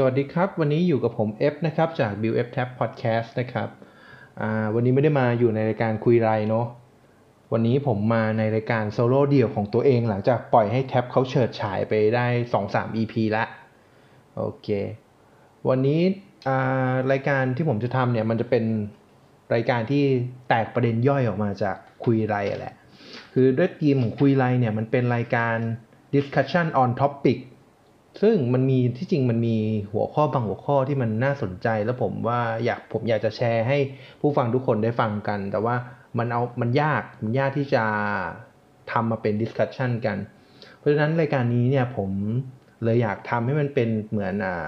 สวัสดีครับ วันนี้อยู่กับผม F นะครับ จาก Bill F Tab Podcast นะครับวันนี้ไม่ได้มาอยู่ในรายการคุยไรเนาะวันนี้ผมมาในรายการโซโล่เดี่ยวของตัวเองหลังจากปล่อยให้แท็บเขาเฉิดฉายไปได้ 2-3 EP ละโอเค วันนี้รายการที่ผมจะทำเนี่ยมันจะเป็นรายการที่แตกประเด็นย่อยออกมาจากคุยไรแหละ คือด้วยทีมของคุยไรเนี่ยมันเป็นรายการ discussion on topic ซึ่งมันมีที่จริงมันมีหัวข้อบางหัวข้อที่มันน่าสนใจ แล้วผมว่าอยากผมอยากจะแชร์ให้ผู้ฟังทุกคนได้ฟังกัน แต่ว่ามันเอามันยากมันยากที่จะทำมาเป็น discussion กัน เพราะฉะนั้นรายการนี้เนี่ยผมเลยอยากทำให้มันเป็นเหมือนอ่า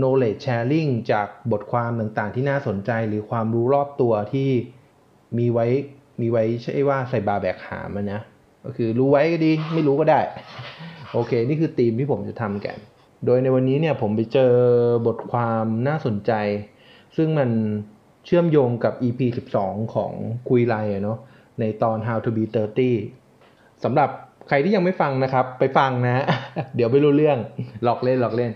knowledge sharing จากบทความต่างๆ ที่น่าสนใจ หรือความรู้รอบตัวที่มีไว้มีไว้ใช่ว่าใส่บาแบกหามันนะก็คือรู้ไว้ก็ดี ไม่รู้ก็ได้ โอเค นี่คือธีมที่ผมจะทำกัน โดยในวันนี้เนี่ยผมไปเจอบทความน่าสนใจ ซึ่งมันเชื่อมโยงกับ EP 12 ของคุยไลเนาะในตอน How to be 30สำหรับใครที่ยังไม่ฟังนะครับ ไปฟังนะ เดี๋ยวไม่รู้เรื่องหลอกเล่นหลอกเล่น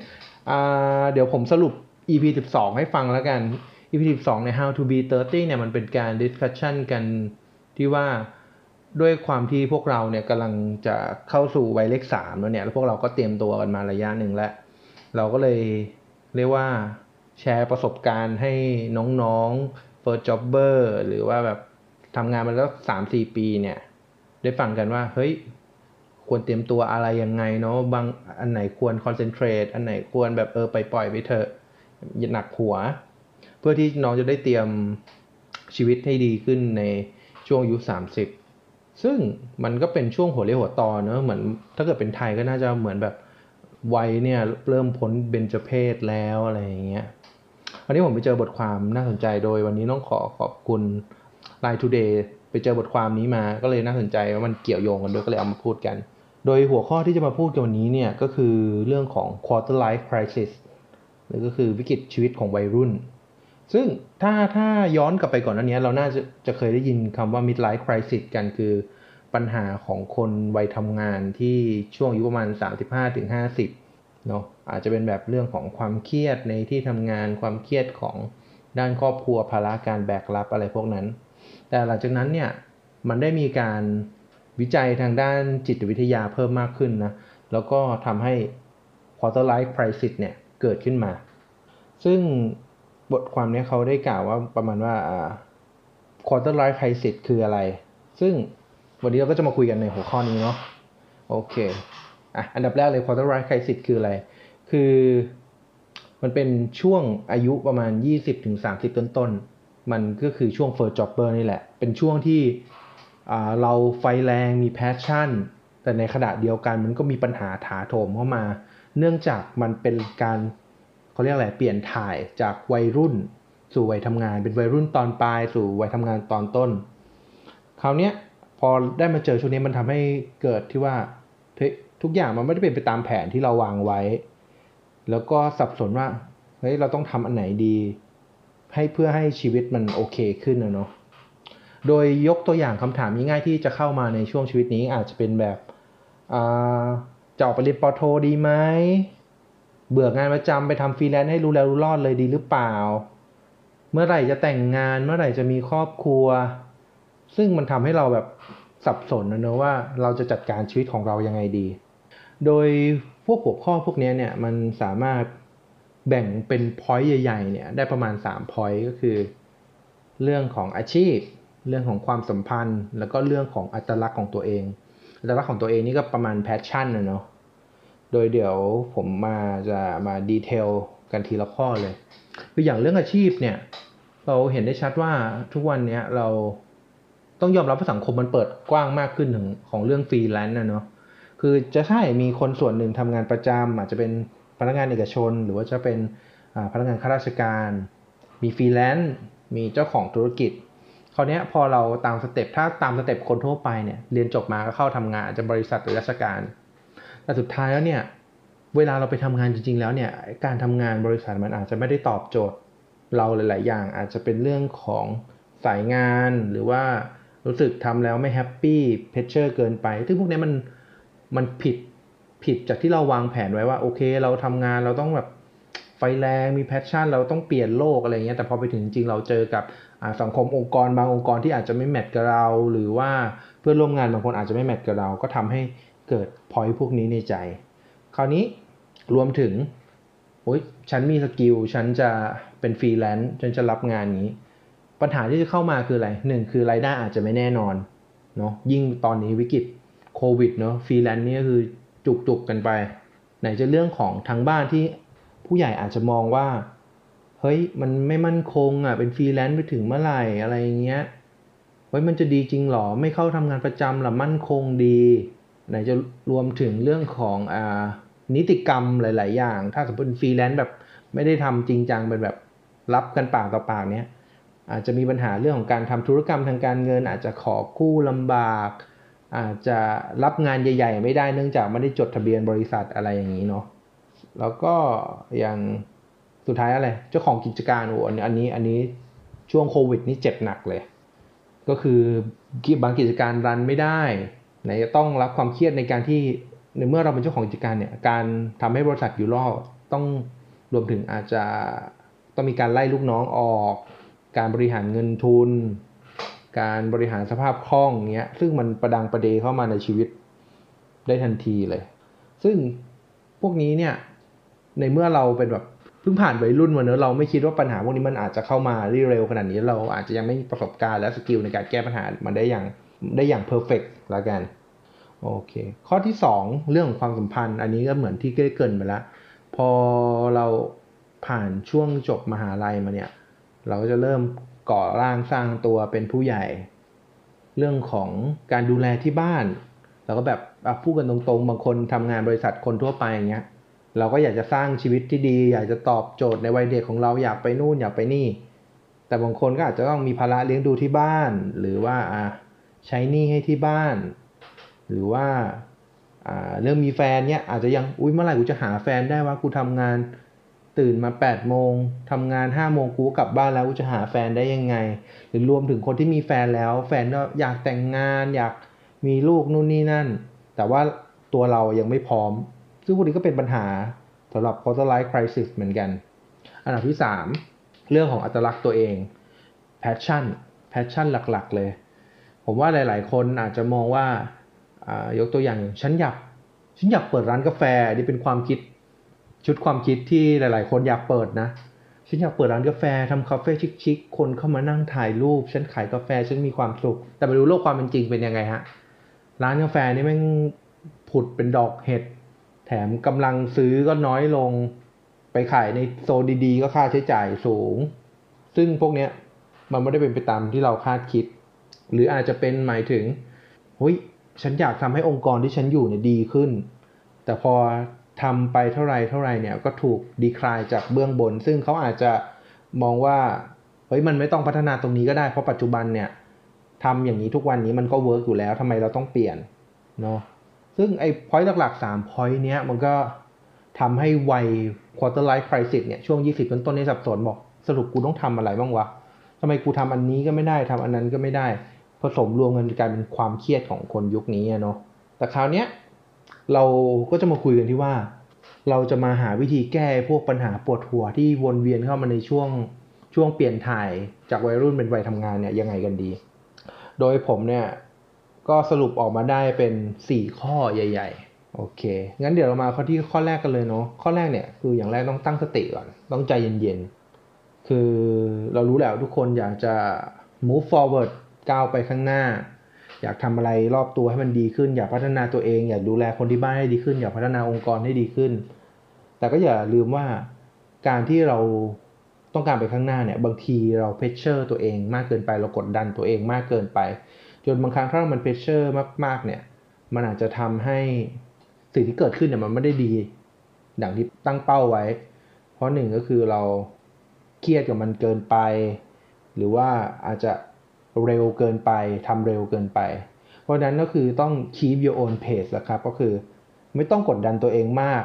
อ่าเดี๋ยวผมสรุป EP 12 ให้ฟังแล้วกัน EP 12 ใน How to be 30เนี่ยมันเป็นการ discussion กันที่ว่า ด้วยความที่พวกเราเนี่ยกำลังจะเข้าสู่วัยเลขสามแล้วเนี่ยแล้วพวกเราก็เตรียมตัวกันมาระยะหนึ่งแล้ว เราก็เลยเรียกว่าแชร์ประสบการณ์ให้น้องๆ first jobber หรือว่าแบบทำงานมาแล้วสามสี่ปีเนี่ย ได้ฟังกันว่า เฮ้ย ควรเตรียมตัวอะไรยังไงเนาะบางอันไหนควรคอนเซนเทรตอันไหนควรแบบเออไปปล่อยไปเถอะอย่าหนักหัว เพื่อที่น้องจะได้เตรียมชีวิตให้ดีขึ้นในช่วงอายุสามสิบ ซึ่งมันก็เป็นช่วงหัวเรียวหัวต่อเนอะเหมือนถ้าเกิดเป็นไทยก็น่าจะเหมือนแบบวัยเนี่ยเริ่มพ้นเบญจเพศแล้วอะไรอย่างเงี้ยวันนี้ผมไปเจอบทความน่าสนใจโดยวันนี้ต้องขอขอบคุณ Line Today ไปเจอบทความนี้มาก็เลยน่าสนใจว่ามันเกี่ยวโยงกันด้วยก็เลยเอามาพูดกัน โดยหัวข้อที่จะมาพูดกันวันนี้เนี่ยก็คือเรื่องของ quarter life crisis หรือก็คือวิกฤตชีวิตของวัยรุ่น ซึ่งถ้าถ้าย้อนกลับไปก่อนหน้านี้เราน่าจะจะเคยได้ยินคำว่า midlife crisis กันคือปัญหาของคนวัยทำงานที่ช่วงอายุประมาณ 35-50ถึงเนาะอาจจะเป็นแบบเรื่องของความเครียดในที่ทำงานความเครียดของด้านครอบครัวภาระการแบกรับอะไรพวกนั้น แต่หลังจากนั้นเนี่ยมันได้มีการวิจัยทางด้านจิตวิทยาเพิ่มมากขึ้นนะ แล้วก็ทำให้ quarter life crisis เนี่ยเกิดขึ้นมา ซึ่ง บทความนี้เขาได้กล่าวว่าประมาณว่า quarter life crisis คืออะไร ซึ่งวันนี้เราก็จะมาคุยกันในหัวข้อนี้เนาะโอเคอะอันดับแรกเลย quarter life crisis คืออะไร คือมันเป็นช่วงอายุประมาณ 20-30 ต้นต้นมันก็คือช่วง first jobber นี่แหละ เป็นช่วงที่เราไฟแรงมี passion แต่ในขณะเดียวกันมันก็มีปัญหาถาโถมเข้ามา เนื่องจากมันเป็นการ เขาเรียกอะไรเปลี่ยนถ่ายจากวัยรุ่น สู่วัยทำงาน เป็นวัยรุ่นตอนปลาย สู่วัยทำงานตอนต้น คราวนี้พอได้มาเจอช่วงนี้มันทำให้เกิดที่ว่าทุกอย่างมันไม่ได้เป็นไปตามแผนที่เราวางไว้ แล้วก็สับสนว่าเฮ้ยเราต้องทำอันไหนดี ให้เพื่อให้ชีวิตมันโอเคขึ้นนะเนาะโดยยกตัวอย่างคำถามง่ายๆที่จะเข้ามาในช่วงชีวิตนี้อาจจะเป็นแบบจะออกไปเรียนป.โทดีไหม เบื่องานประจำไปทำฟรีแลนซ์ให้รู้แล้วรู้รอดเลยดีหรือเปล่า เมื่อไหร่จะแต่งงานเมื่อไหร่จะมีครอบครัว ซึ่งมันทำให้เราแบบสับสนนะเนอะว่าเราจะจัดการชีวิตของเรายังไงดี โดยพวกหัวข้อพวกนี้เนี่ยมันสามารถแบ่งเป็น point ใหญ่ๆเนี่ยได้ประมาณ3 point ก็คือ เรื่องของอาชีพ เรื่องของความสัมพันธ์ แล้วก็เรื่องของอัตลักษณ์ของตัวเอง อัตลักษณ์ของตัวเองนี่ก็ประมาณ passion นะเนาะ โดยเดี๋ยวผมมาจะมา detail กันทีละข้อเลย คืออย่างเรื่องอาชีพเนี่ยเราเห็นได้ชัดว่าทุกวันนี้เราต้องยอมรับว่าสังคมมันเปิดกว้างมากขึ้นถึงของเรื่องฟรีแลนซ์นะเนาะคือจะใช่มีคนส่วนหนึ่งทำงานประจำอาจจะเป็นพนักงานเอกชน หรือว่าจะเป็นพนักงานข้าราชการ มีฟรีแลนซ์มีเจ้าของธุรกิจคราวนี้พอเราตาม step ถ้าตาม step คนทั่วไปเนี่ยเรียนจบมาก็เข้าทำงานจะบริษัทหรือราชการ แต่สุดท้ายแล้วเนี่ยเวลาเราไปทำงานจริง ๆ แล้วเนี่ยการทำงานบริษัทมันอาจจะไม่ได้ตอบโจทย์เราหลาย ๆ อย่างอาจจะเป็นเรื่องของสายงานหรือว่ารู้สึกทำแล้วไม่ happy pressure เกินไป ซึ่งพวกนี้มันมันผิดผิดจากที่เราวางแผนไว้ว่าโอเค เราทำงานเราต้องแบบไฟแรงมี passion เราต้องเปลี่ยนโลกอะไรเงี้ยแต่พอไปถึงจริงเราเจอกับสังคมองค์กรบางองค์กรที่อาจจะไม่ match กับเรา หรือว่าเพื่อนร่วมงานบางคนอาจจะไม่ match กับเรา ก็ทำให้ เกิดพอยพวกนี้ในใจ คราวนี้รวมถึงโอ้ยฉันมี skill ฉันจะเป็นฟรีแลนซ์ฉันจะรับงานนี้ ปัญหาที่จะเข้ามาคืออะไรหนึ่งคือรายได้อาจจะไม่แน่นอนเนาะยิ่งตอนนี้วิกฤตโควิดเนาะฟรีแลนซ์นี่ก็คือจุกๆกกันไป ไหนจะเรื่องของทางบ้านที่ผู้ใหญ่อาจจะมองว่าเฮ้ยมันไม่มั่นคงอะเป็นฟรีแลนซ์ไปถึงเมื่อไหร่อะไรเงี้ยเฮ้ยมันจะดีจริงหรอไม่เข้าทำงานประจำหรอมั่นคงดี ไหนจะรวมถึงเรื่องของอ่านิติกรรมหลาย ๆ อย่าง ถ้าสมมติเป็นฟรีแลนซ์แบบไม่ได้ทำจริงจังเป็นแบบรับกันปากต่อปากเนี้ยอาจจะมีปัญหาเรื่องของการทำธุรกรรมทางการเงิน อาจจะขอกู้ลำบาก อาจจะรับงานใหญ่ ๆ ไม่ได้เนื่องจากไม่ได้จดทะเบียนบริษัทอะไรอย่างนี้เนาะแล้วก็อย่างสุดท้ายอะไรเจ้าของกิจการโอ้อันนี้อันนี้ช่วงโควิดนี่เจ็บหนักเลย ก็คือบางกิจการรันไม่ได้ ไหนจะต้องรับความเครียดในการที่ในเมื่อเราเป็นเจ้าของกิจการเนี่ยการทำให้บริษัทอยู่รอดต้องรวมถึงอาจจะต้องมีการไล่ลูกน้องออก การบริหารเงินทุน การบริหารสภาพคล่องเงี้ยซึ่งมันประดังประเดเข้ามาในชีวิตได้ทันทีเลย ซึ่งพวกนี้เนี่ยในเมื่อเราเป็นแบบเพิ่งผ่านวัยรุ่นมาเนอะเราไม่คิดว่าปัญหาพวกนี้มันอาจจะเข้ามาเร็วขนาดนี้เราอาจจะยังไม่มีประสบการณ์และ skill ในการแก้ปัญหามันได้อย่าง ได้อย่าง perfect แล้วกันโอเคข้อที่ 2 เรื่องของความสัมพันธ์ อันนี้ก็เหมือนที่เกริ่นไปแล้ว พอเราผ่านช่วงจบมหาลัยมาเนี่ย เราก็จะเริ่มก่อร่างสร้างตัวเป็นผู้ใหญ่ เรื่องของการดูแลที่บ้านเราก็แบบพูดกันตรงๆ บางคนทำงานบริษัทคนทั่วไปอย่างเงี้ยเราก็อยากจะสร้างชีวิตที่ดี อยากจะตอบโจทย์ในวัยเด็กของเราอยากไปนู่นอยากไปนี่ แต่บางคนก็อาจจะต้องมีภาระเลี้ยงดูที่บ้าน หรือว่า ใช้หนี้ให้ที่บ้าน หรือว่าเรื่องมีแฟนเนี่ยอาจจะยังอุ้ยเมื่อไหร่กูจะหาแฟนได้ว่ากูทำงานตื่นมา8ปดโมงทำงาน5้าโมงกูกลับบ้านแล้วกูจะหาแฟนได้ยังไง หรือรวมถึงคนที่มีแฟนแล้ว แฟนก็อยากแต่งงานอยากมีลูกนู่นนี่นั่น แต่ว่าตัวเรายังไม่พร้อม ซึ่งพวกนี้ก็เป็นปัญหาสำหรับ quarter life crisis เหมือนกัน อันดับที่ 3 เรื่องของอัตลักษณ์ตัวเอง passion passion หลักๆ เลย ผมว่าหลาย ๆ คนอาจจะมองว่ายกตัวอย่างฉันอยากฉันอยากเปิดร้านกาแฟนี่เป็นความคิดชุดความคิดที่หลาย ๆ คนอยากเปิดนะฉันอยากเปิดร้านกาแฟทำคาเฟ่ชิคๆคนเข้ามานั่งถ่ายรูป ฉันขายกาแฟฉันมีความสุข แต่ไม่รู้โลกความเป็นจริงเป็นยังไงฮะร้านกาแฟนี่แม่งผุดเป็นดอกเห็ด แถมกำลังซื้อก็น้อยลง ไปขายในโซนดีๆ ก็ค่าใช้จ่ายสูง ซึ่งพวกเนี้ยมันไม่ได้เป็นไปตามที่เราคาดคิด หรืออาจจะเป็นหมายถึงเฮ้ยฉันอยากทำให้องค์กรที่ฉันอยู่เนี่ยดีขึ้น แต่พอทำไปเท่าไรเท่าไรเนี่ยก็ถูก decline จากเบื้องบน ซึ่งเขาอาจจะมองว่าเฮ้ยมันไม่ต้องพัฒนาตรงนี้ก็ได้เพราะปัจจุบันเนี่ยทำอย่างนี้ทุกวันนี้มันก็ work อยู่แล้วทำไมเราต้องเปลี่ยนเนาะซึ่งไอ้ point หลักๆ3 point เนี้ยมันก็ทำให้วัย quarter life crisis เนี่ยช่วง 20 ต้นต้นนี้สับสนบอกสรุปกูต้องทำอะไรบ้างวะทำไมกูทำอันนี้ก็ไม่ได้ทำอันนั้นก็ไม่ได้ ผสมรวมกันกลายเป็นความเครียดของคนยุคนี้เนาะแต่คราวเนี้ยเราก็จะมาคุยกันที่ว่า เราจะมาหาวิธีแก้พวกปัญหาปวดหัวที่วนเวียนเข้ามาในช่วงช่วงเปลี่ยนถ่ายจากวัยรุ่นเป็นวัยทำงานเนี่ยยังไงกันดี โดยผมเนี่ยก็สรุปออกมาได้เป็น 4 ข้อใหญ่ ๆ โอเค งั้นเดี๋ยวเรามาข้อที่ข้อแรกกันเลยเนาะ ข้อแรกเนี่ยคืออย่างแรกต้องตั้งสติก่อน ต้องใจเย็นๆ คือเรารู้แล้วทุกคนอยากจะ move forward ก้าวไปข้างหน้า อยากทำอะไรรอบตัวให้มันดีขึ้น อยากพัฒนาตัวเอง อยากดูแลคนที่บ้านให้ดีขึ้น อยากพัฒนาองค์กรให้ดีขึ้น แต่ก็อย่าลืมว่าการที่เราต้องการไปข้างหน้าเนี่ยบางทีเรา pressure ตัวเองมากเกินไปเรากดดันตัวเองมากเกินไป จนบางครั้งถ้ามัน pressure มากๆเนี่ยมันอาจจะทำให้สิ่งที่เกิดขึ้นเนี่ยมันไม่ได้ดีดังที่ตั้งเป้าไว้ เพราะหนึ่งก็คือเราเครียดกับมันเกินไป หรือว่าอาจจะ เร็วเกินไปทำเร็วเกินไป เพราะนั้นก็คือต้อง keep your own pace นะครับก็คือ ไม่ต้องกดดันตัวเองมาก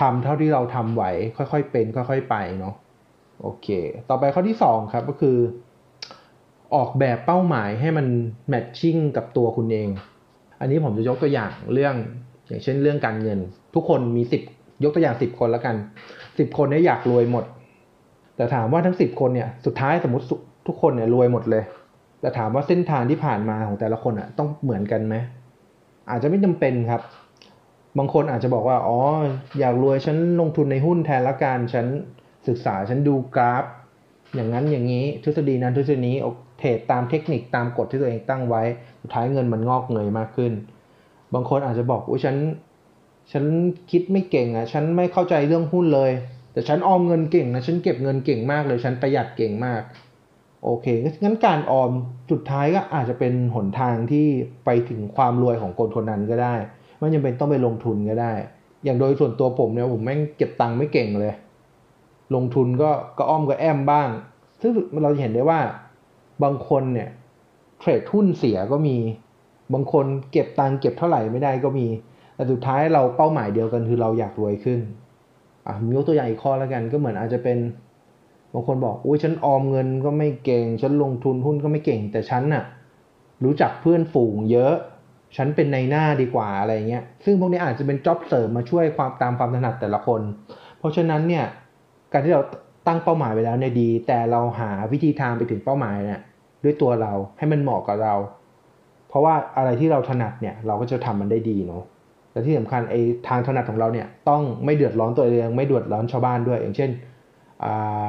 ทำเท่าที่เราทำไหวค่อยๆเป็น ค่อยๆไปเนาะโอเค ต่อไปข้อที่ 2 ครับก็คือ ออกแบบเป้าหมายให้มันแมทชิ่งกับตัวคุณเอง อันนี้ผมจะยกตัวอย่างเรื่องอย่างเช่นเรื่องการเงิน ทุกคนมีสิบยกตัวอย่างสิบคนแล้วกันสิบคนเนี่ยอยากรวยหมด แต่ถามว่าทั้งสิบคนเนี่ยสุดท้ายสมมติทุกคนเนี่ยรวยหมดเลย แต่ถามว่าเส้นทางที่ผ่านมาของแต่ละคนอะต้องเหมือนกันไหมอาจจะไม่จำเป็นครับ บางคนอาจจะบอกว่าอ๋ออยากรวยฉันลงทุนในหุ้นแทนละกันฉันศึกษาฉันดูกราฟ อย่างนั้นอย่างนี้ทฤษฎีนั้นทฤษฎีนี้เทรดตามเทคนิคตามกฎที่ตัวเองตั้งไว้สุดท้ายเงินมันงอกเงยมากขึ้น บางคนอาจจะบอกอุ้ยฉันฉันคิดไม่เก่งอะฉันไม่เข้าใจเรื่องหุ้นเลย แต่ฉันออมเงินเก่งนะฉันเก็บเงินเก่งมากเลย ฉันประหยัดเก่งมาก โอเคงั้นการออมสุดท้ายก็อาจจะเป็นหนทางที่ไปถึงความรวยของคนคนนั้นก็ได้ ไม่จำเป็นต้องไปลงทุนก็ได้ อย่างโดยส่วนตัวผมเนี่ยผมแม่งเก็บตังค์ไม่เก่งเลย ลงทุนก็ก็อ้อมก็แอมบ้าง ซึ่งเราเห็นได้ว่าบางคนเนี่ยเทรดหุ้นเสียก็มี บางคนเก็บตังค์เก็บเท่าไหร่ไม่ได้ก็มี แต่สุดท้ายเราเป้าหมายเดียวกันคือเราอยากรวยขึ้นอะมียกตัวอย่างอีกข้อแล้วกันก็เหมือนอาจจะเป็น บางคนบอกอุ้ยฉันออมเงินก็ไม่เก่ง ฉันลงทุนหุ้นก็ไม่เก่ง แต่ฉันน่ะรู้จักเพื่อนฝูงเยอะ ฉันเป็นในหน้าดีกว่าอะไรเงี้ย ซึ่งพวกนี้อาจจะเป็นจ็อบเสริมมาช่วยความตามความถนัดแต่ละคน เพราะฉะนั้นเนี่ยการที่เราตั้งเป้าหมายไปแล้วเนี่ยดี แต่เราหาวิธีทางไปถึงเป้าหมายเนี่ยด้วยตัวเราให้มันเหมาะกับเรา เพราะว่าอะไรที่เราถนัดเนี่ยเราก็จะทำมันได้ดีเนาะและที่สำคัญไอ้ทางถนัดของเราเนี่ยต้องไม่เดือดร้อนตัวเองไม่เดือดร้อนชาวบ้านด้วย อย่างเช่นอ่า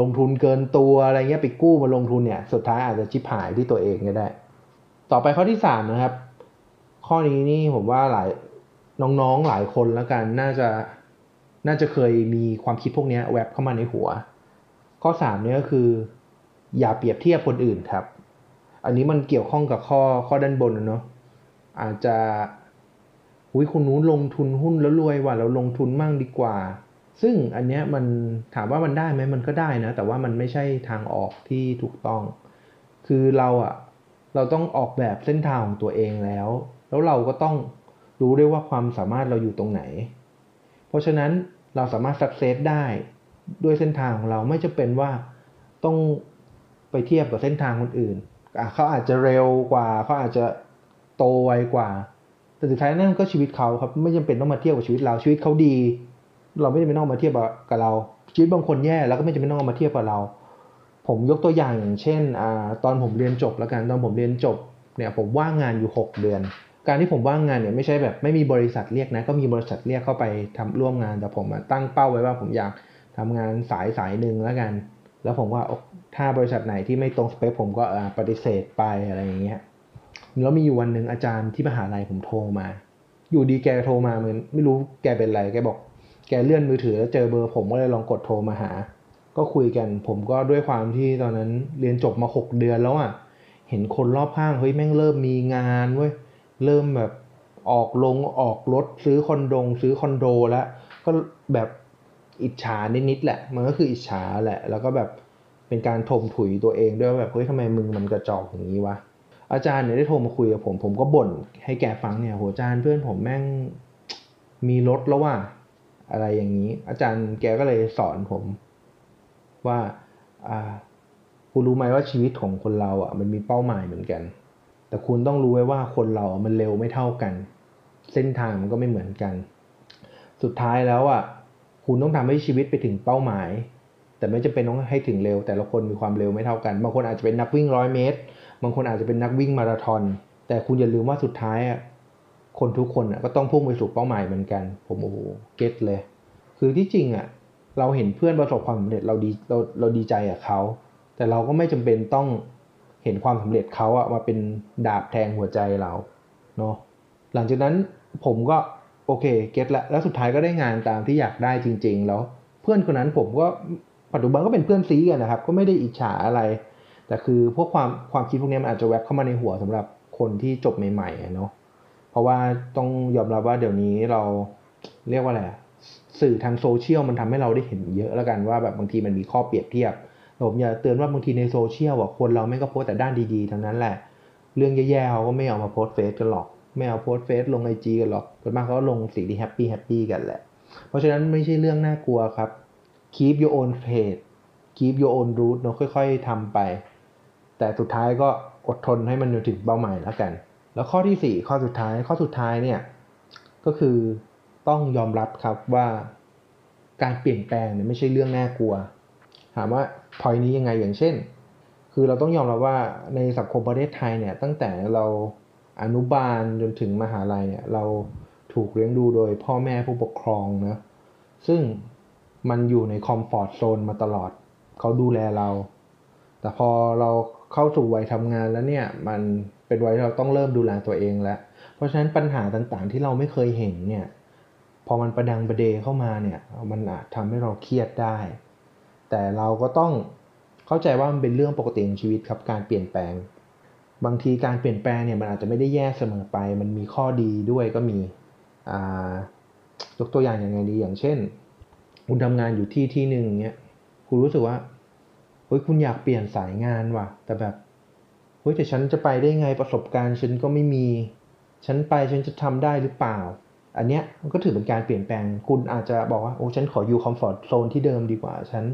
ลงทุนเกินตัวอะไรเงี้ยไปกู้มาลงทุนเนี่ยสุดท้ายอาจจะชิบหายที่ตัวเองก็ได้ ต่อไปข้อที่สามนะครับ ข้อนี้นี่ผมว่าหลายน้องๆหลายคนแล้วกันน่าจะน่าจะเคยมีความคิดพวกนี้แวบเข้ามาในหัว ข้อสามเนี่ยก็คือ อย่าเปรียบเทียบคนอื่นครับ อันนี้มันเกี่ยวข้องกับข้อข้อด้านบนนะเนาะอาจจะอุ้ยคนนู้นลงทุนหุ้นแล้วรวยว่ะเราลงทุนมั่งดีกว่า ซึ่งอันเนี้ยมันถามว่ามันได้ไหมมันก็ได้นะ แต่ว่ามันไม่ใช่ทางออกที่ถูกต้อง คือเราอะเราต้องออกแบบเส้นทางของตัวเองแล้ว แล้วเราก็ต้องรู้ด้วยว่าความสามารถเราอยู่ตรงไหน เพราะฉะนั้นเราสามารถสักเซสได้ด้วยเส้นทางของเราไม่จะเป็นว่าต้องไปเทียบกับเส้นทางคนอื่นเขาอาจจะเร็วกว่าเขาอาจจะโตไวกว่า แต่สุดท้ายนั่นก็ชีวิตเขาครับไม่จำเป็นต้องมาเทียบกับชีวิตเราชีวิตเขาดี เราไม่จำเป็นต้องมาเทียบกับเรา ชีวิตบางคนแย่แล้วก็ไม่จำเป็นต้องมาเทียบกับเรา ผมยกตัวอย่างอย่างเช่นอตอนผมเรียนจบแล้วกันตอนผมเรียนจบเนี่ยผมว่างงานอยู่ 6 เดือน การที่ผมว่างงานเนี่ยไม่ใช่แบบไม่มีบริษัทเรียกนะก็มีบริษัทเรียกเข้าไปทำร่วมงาน แต่ผมตั้งเป้าไว้ว่าผมอยากทำงานสายสายหนึ่งแล้วกัน แล้วผมว่าถ้าบริษัทไหนที่ไม่ตรงสเปคผมก็ปฏิเสธไปอะไรอย่างเงี้ยแล้วมีอยู่วันหนึ่งอาจารย์ที่มหาลัยผมโทรมา อยู่ดีแกโทรมาเหมือนไม่รู้แกเป็นไรแกบอก แกเลื่อนมือถือแล้วเจอเบอร์ผมก็เลยลองกดโทรมาหา ก็คุยกันผมก็ด้วยความที่ตอนนั้นเรียนจบมาหกเดือนแล้วอะ เห็นคนรอบข้างเฮ้ยแม่งเริ่มมีงานเว้ยเริ่มแบบออกลงออกรถซื้อคอนโดซื้อคอนโดแล้วก็แบบอิจฉานิดๆแหละ มันก็คืออิจฉาแหละ แล้วก็แบบเป็นการถมถุยตัวเองด้วยแบบเฮ้ยทำไมมึงมันกระจอกอย่างนี้วะอาจารย์เนี่ยได้โทรมาคุยกับผม ผมก็บ่นให้แกฟังเนี่ยโหอาจารย์เพื่อนผมแม่งมีรถแล้วว่า อะไรอย่างนี้ อาจารย์แกก็เลยสอนผมว่าอ่าคุณรู้ไหมว่าชีวิตของคนเราอะมันมีเป้าหมายเหมือนกัน แต่คุณต้องรู้ไว้ว่าคนเรามันเร็วไม่เท่ากัน เส้นทางมันก็ไม่เหมือนกัน สุดท้ายแล้วอะคุณต้องทำให้ชีวิตไปถึงเป้าหมาย แต่ไม่จำเป็นต้องให้ถึงเร็ว แต่ละคนมีความเร็วไม่เท่ากัน บางคนอาจจะเป็นนักวิ่งร้อยเมตร บางคนอาจจะเป็นนักวิ่งมาราธอนแต่คุณอย่าลืมว่าสุดท้ายอะ คนทุกคนอะก็ต้องพุ่งไปสู่เป้าหมายเหมือนกัน ผมโอ้โหเก็ตเลย คือที่จริงอะเราเห็นเพื่อนประสบความสำเร็จเราดีเราเราดีใจกับเขา แต่เราก็ไม่จำเป็นต้องเห็นความสำเร็จเขาอะมาเป็นดาบแทงหัวใจเราเนาะหลังจากนั้นผมก็โอเคเก็ตละแล้วสุดท้ายก็ได้งานตามที่อยากได้จริง ๆ แล้วเพื่อนคนนั้นผมก็ปัจจุบันก็เป็นเพื่อนซี้กันนะครับ ก็ไม่ได้อิจฉาอะไร แต่คือพวกความความคิดพวกนี้มันอาจจะแวบเข้ามาในหัวสำหรับคนที่จบใหม่ๆเนาะ เพราะว่าต้องยอมรับว่าเดี๋ยวนี้เราเรียกว่าอะไรสื่อทางโซเชียลมันทำให้เราได้เห็นเยอะแล้วกันว่าแบบบางทีมันมีข้อเปรียบเทียบผมอยากเตือนว่าบางทีในโซเชียลอะคนเราไม่ก็โพสแต่ด้านดีๆทั้งนั้นแหละ เรื่องแย่ๆเขาก็ไม่เอามาโพสเฟซกันหรอก ไม่เอาโพสเฟซลงไอจีกันหรอกส่วนมากเขาลงสิ่งที่ happy happy กันแหละ เพราะฉะนั้นไม่ใช่เรื่องน่ากลัวครับ keep your own page keep your own route เนาะค่อย ๆทำไป แต่สุดท้ายก็อดทนให้มันถึงเป้าหมายแล้วกัน แล้วข้อที่ 4 ข้อสุดท้าย ข้อสุดท้ายเนี่ยก็คือต้องยอมรับครับว่าการเปลี่ยนแปลงเนี่ยไม่ใช่เรื่องน่ากลัว ถามว่าพอยนี้ยังไงอย่างเช่น คือเราต้องยอมรับว่าในสังคมประเทศไทยเนี่ยตั้งแต่เราอนุบาลจนถึงมหาลัยเนี่ยเราถูกเลี้ยงดูโดยพ่อแม่ผู้ปกครองนะซึ่งมันอยู่ในคอมฟอร์ทโซนมาตลอด เขาดูแลเรา แต่พอเราเข้าสู่วัยทำงานแล้วเนี่ยมัน เป็นวัยที่เราต้องเริ่มดูแลตัวเองแล้ว เพราะฉะนั้นปัญหาต่างๆที่เราไม่เคยเห็นเนี่ยพอมันประดังประเดเข้ามาเนี่ยมันอาจทำให้เราเครียดได้ แต่เราก็ต้องเข้าใจว่ามันเป็นเรื่องปกติของชีวิตครับการเปลี่ยนแปลง บางทีการเปลี่ยนแปลงเนี่ยมันอาจจะไม่ได้แย่เสมอไป มันมีข้อดีด้วยก็มีอ่ายกตัวอย่างอย่างไงดีอย่างเช่น คุณทำงานอยู่ที่ที่หนึ่งเนี้ยคุณรู้สึกว่าเฮ้ยคุณอยากเปลี่ยนสายงานว่ะ แต่แบบ ฮ้ยแต่ฉันจะไปได้ไงประสบการณ์ฉันก็ไม่มี ฉันไปฉันจะทำได้หรือเปล่า อันเนี้ยมันก็ถือเป็นการเปลี่ยนแปลง คุณอาจจะบอกว่าโอ้ฉันขออยู่คอมฟอร์ตโซนที่เดิมดีกว่า ฉัน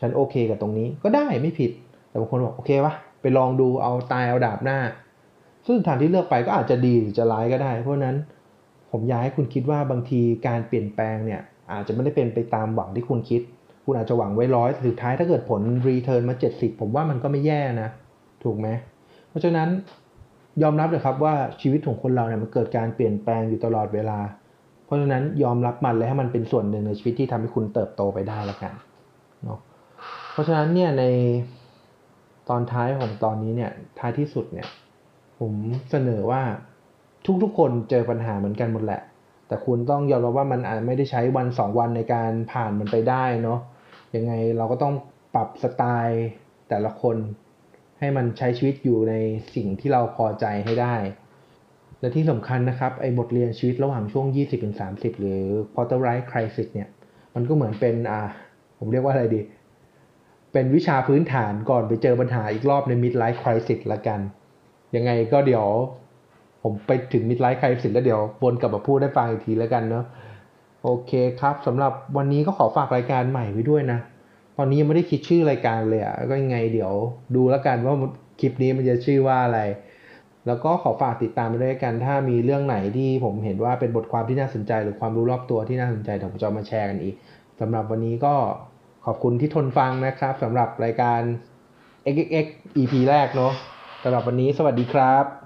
ฉันโอเคกับตรงนี้ก็ได้ไม่ผิด แต่บางคนบอกโอเควะไปลองดูเอาตายเอาดาบหน้า ซึ่งทางที่เลือกไปก็อาจจะดีหรือจะร้ายก็ได้ เพราะฉะนั้นผมอยากให้คุณคิดว่าบางทีการเปลี่ยนแปลงเนี่ยอาจจะไม่ได้เป็นไปตามหวังที่คุณคิด คุณอาจจะหวังไว้ร้อยสุดท้ายถ้าเกิดผลรีเทิร์นมา 70 ผมว่ามันก็ไม่แย่นะ ถูกไหม เพราะฉะนั้นยอมรับเลยครับว่าชีวิตของคนเราเนี่ยมันเกิดการเปลี่ยนแปลงอยู่ตลอดเวลา เพราะฉะนั้นยอมรับมันและให้มันเป็นส่วนหนึ่งในชีวิตที่ทำให้คุณเติบโตไปได้แล้วกันเนาะเพราะฉะนั้นเนี่ยในตอนท้ายของตอนนี้เนี่ยท้ายที่สุดเนี่ยผมเสนอว่าทุกๆคนเจอปัญหาเหมือนกันหมดแหละ แต่คุณต้องยอมรับว่ามันอาจไม่ได้ใช้วันสองวันในการผ่านมันไปได้เนาะยังไงเราก็ต้องปรับสไตล์แต่ละคน ให้มันใช้ชีวิตอยู่ในสิ่งที่เราพอใจให้ได้ และที่สำคัญนะครับไอ้บทเรียนชีวิตระหว่างช่วง 20-30 หรือ quarter life crisis เนี่ย มันก็เหมือนเป็นอ่าผมเรียกว่าอะไรดี เป็นวิชาพื้นฐานก่อนไปเจอปัญหาอีกรอบใน mid life crisis ละกัน ยังไงก็เดี๋ยวผมไปถึง mid life crisis แล้วเดี๋ยววนกลับมาพูดได้ฟังอีกทีแล้วกันเนาะโอเคครับสำหรับวันนี้ก็ขอฝากรายการใหม่ไว้ด้วยนะ ตอนนี้ยังไม่ได้คิดชื่อรายการเลยอะ่ะก็ยังไงเดี๋ยวดูแล้วกันว่าคลิปนี้มันจะชื่อว่าอะไร แล้วก็ขอฝากติดตามไปด้วยกัน ถ้ามีเรื่องไหนที่ผมเห็นว่าเป็นบทความที่น่าสนใจ หรือความรู้รอบตัวที่น่าสนใจเดี๋ยวผมจะมาแชร์กันอีกสำหรับวันนี้ก็ขอบคุณที่ทนฟังนะครับสำหรับรายการ XXX EP แรกเนาะสำหรับวันนี้สวัสดีครับ